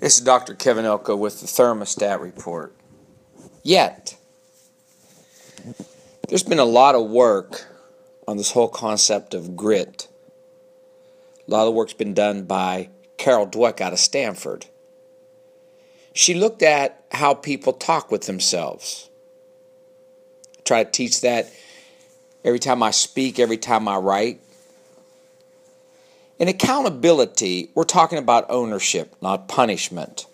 This is Dr. Kevin Elko with the Thermostat Report. Yet, there's been a lot of work on this whole concept of grit. A lot of work's been done by Carol Dweck out of Stanford. She looked at how people talk with themselves. I try to teach that every time I speak, every time I write. In accountability, we're talking about ownership, not punishment.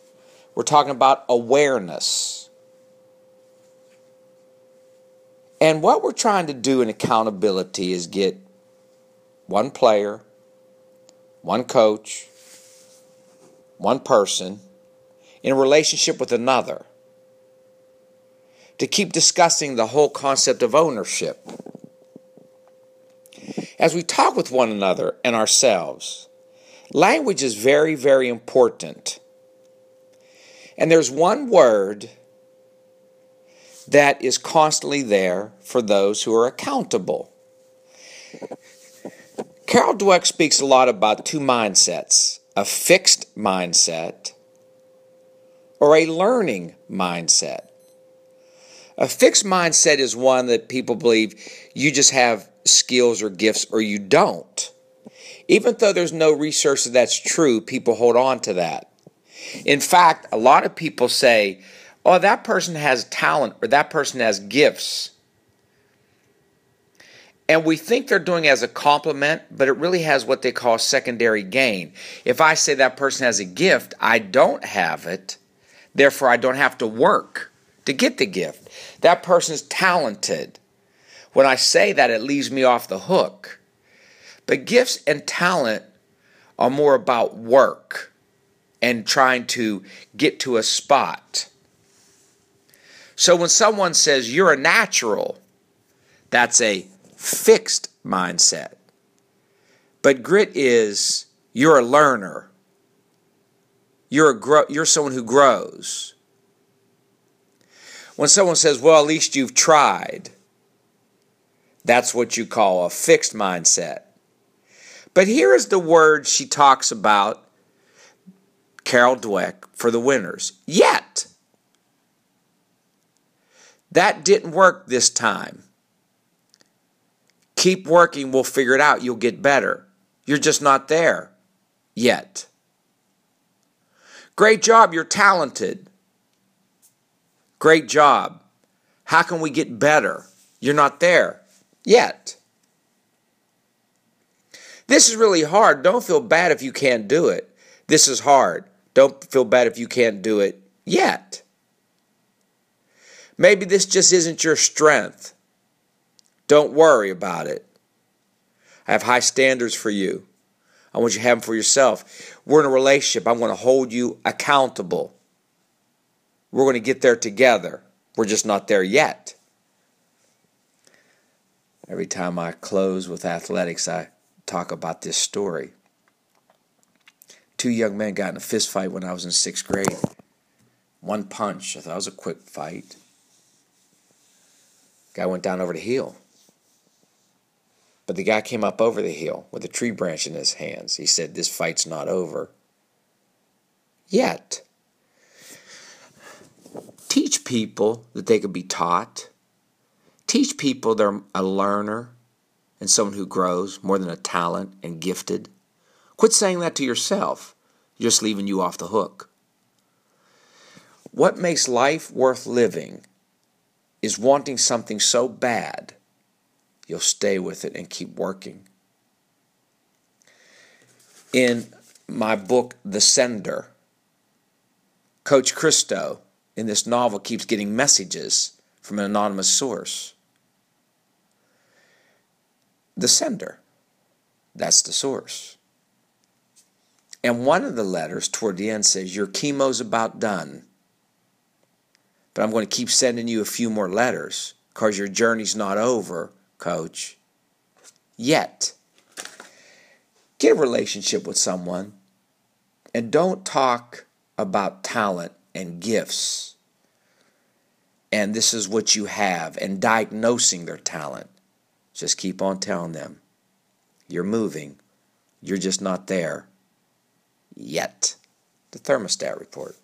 We're talking about awareness. And what we're trying to do in accountability is get one player, one coach, one person in a relationship with another to keep discussing the whole concept of ownership as we talk with one another and ourselves, language is very, very important. And there's one word that is constantly there for those who are accountable. Carol Dweck speaks a lot about two mindsets a fixed mindset or a learning mindset. A fixed mindset is one that people believe you just have skills or gifts or you don't. Even though there's no research that that's true, people hold on to that. In fact, a lot of people say, oh, that person has talent or that person has gifts. And we think they're doing as a compliment, but it really has what they call secondary gain. If I say that person has a gift, I don't have it, therefore I don't have to work to get the gift. That person's talented. When I say that, it leaves me off the hook. But gifts and talent are more about work and trying to get to a spot. So when someone says you're a natural, that's a fixed mindset. But grit is you're a learner. You're a gro- you're someone who grows. When someone says, "Well, at least you've tried," That's what you call a fixed mindset. But here is the word she talks about, Carol Dweck, for the winners. Yet. That didn't work this time. Keep working, we'll figure it out. You'll get better. You're just not there yet. Great job, you're talented. Great job. How can we get better? You're not there yet. This is really hard. Don't feel bad if you can't do it. This is hard. Don't feel bad if you can't do it yet. Maybe this just isn't your strength. Don't worry about it. I have high standards for you. I want you to have them for yourself. We're in a relationship. I'm going to hold you accountable. We're going to get there together. We're just not there yet. Every time I close with athletics, I talk about this story. Two young men got in a fist fight when I was in sixth grade. One punch. I thought it was a quick fight. Guy went down over the hill. But the guy came up over the hill with a tree branch in his hands. He said, This fight's not over. Yet. Teach people that they can be taught Teach people they're a learner and someone who grows more than a talent and gifted. Quit saying that to yourself, just leaving you off the hook. What makes life worth living is wanting something so bad you'll stay with it and keep working. In my book, The Sender, Coach Christo in this novel keeps getting messages from an anonymous source the sender. That's the source. And one of the letters toward the end says, Your chemo's about done. But I'm going to keep sending you a few more letters because your journey's not over, coach. Yet. Get a relationship with someone and don't talk about talent and gifts. And this is what you have, and diagnosing their talent. Just keep on telling them you're moving, you're just not there yet. the thermostat report.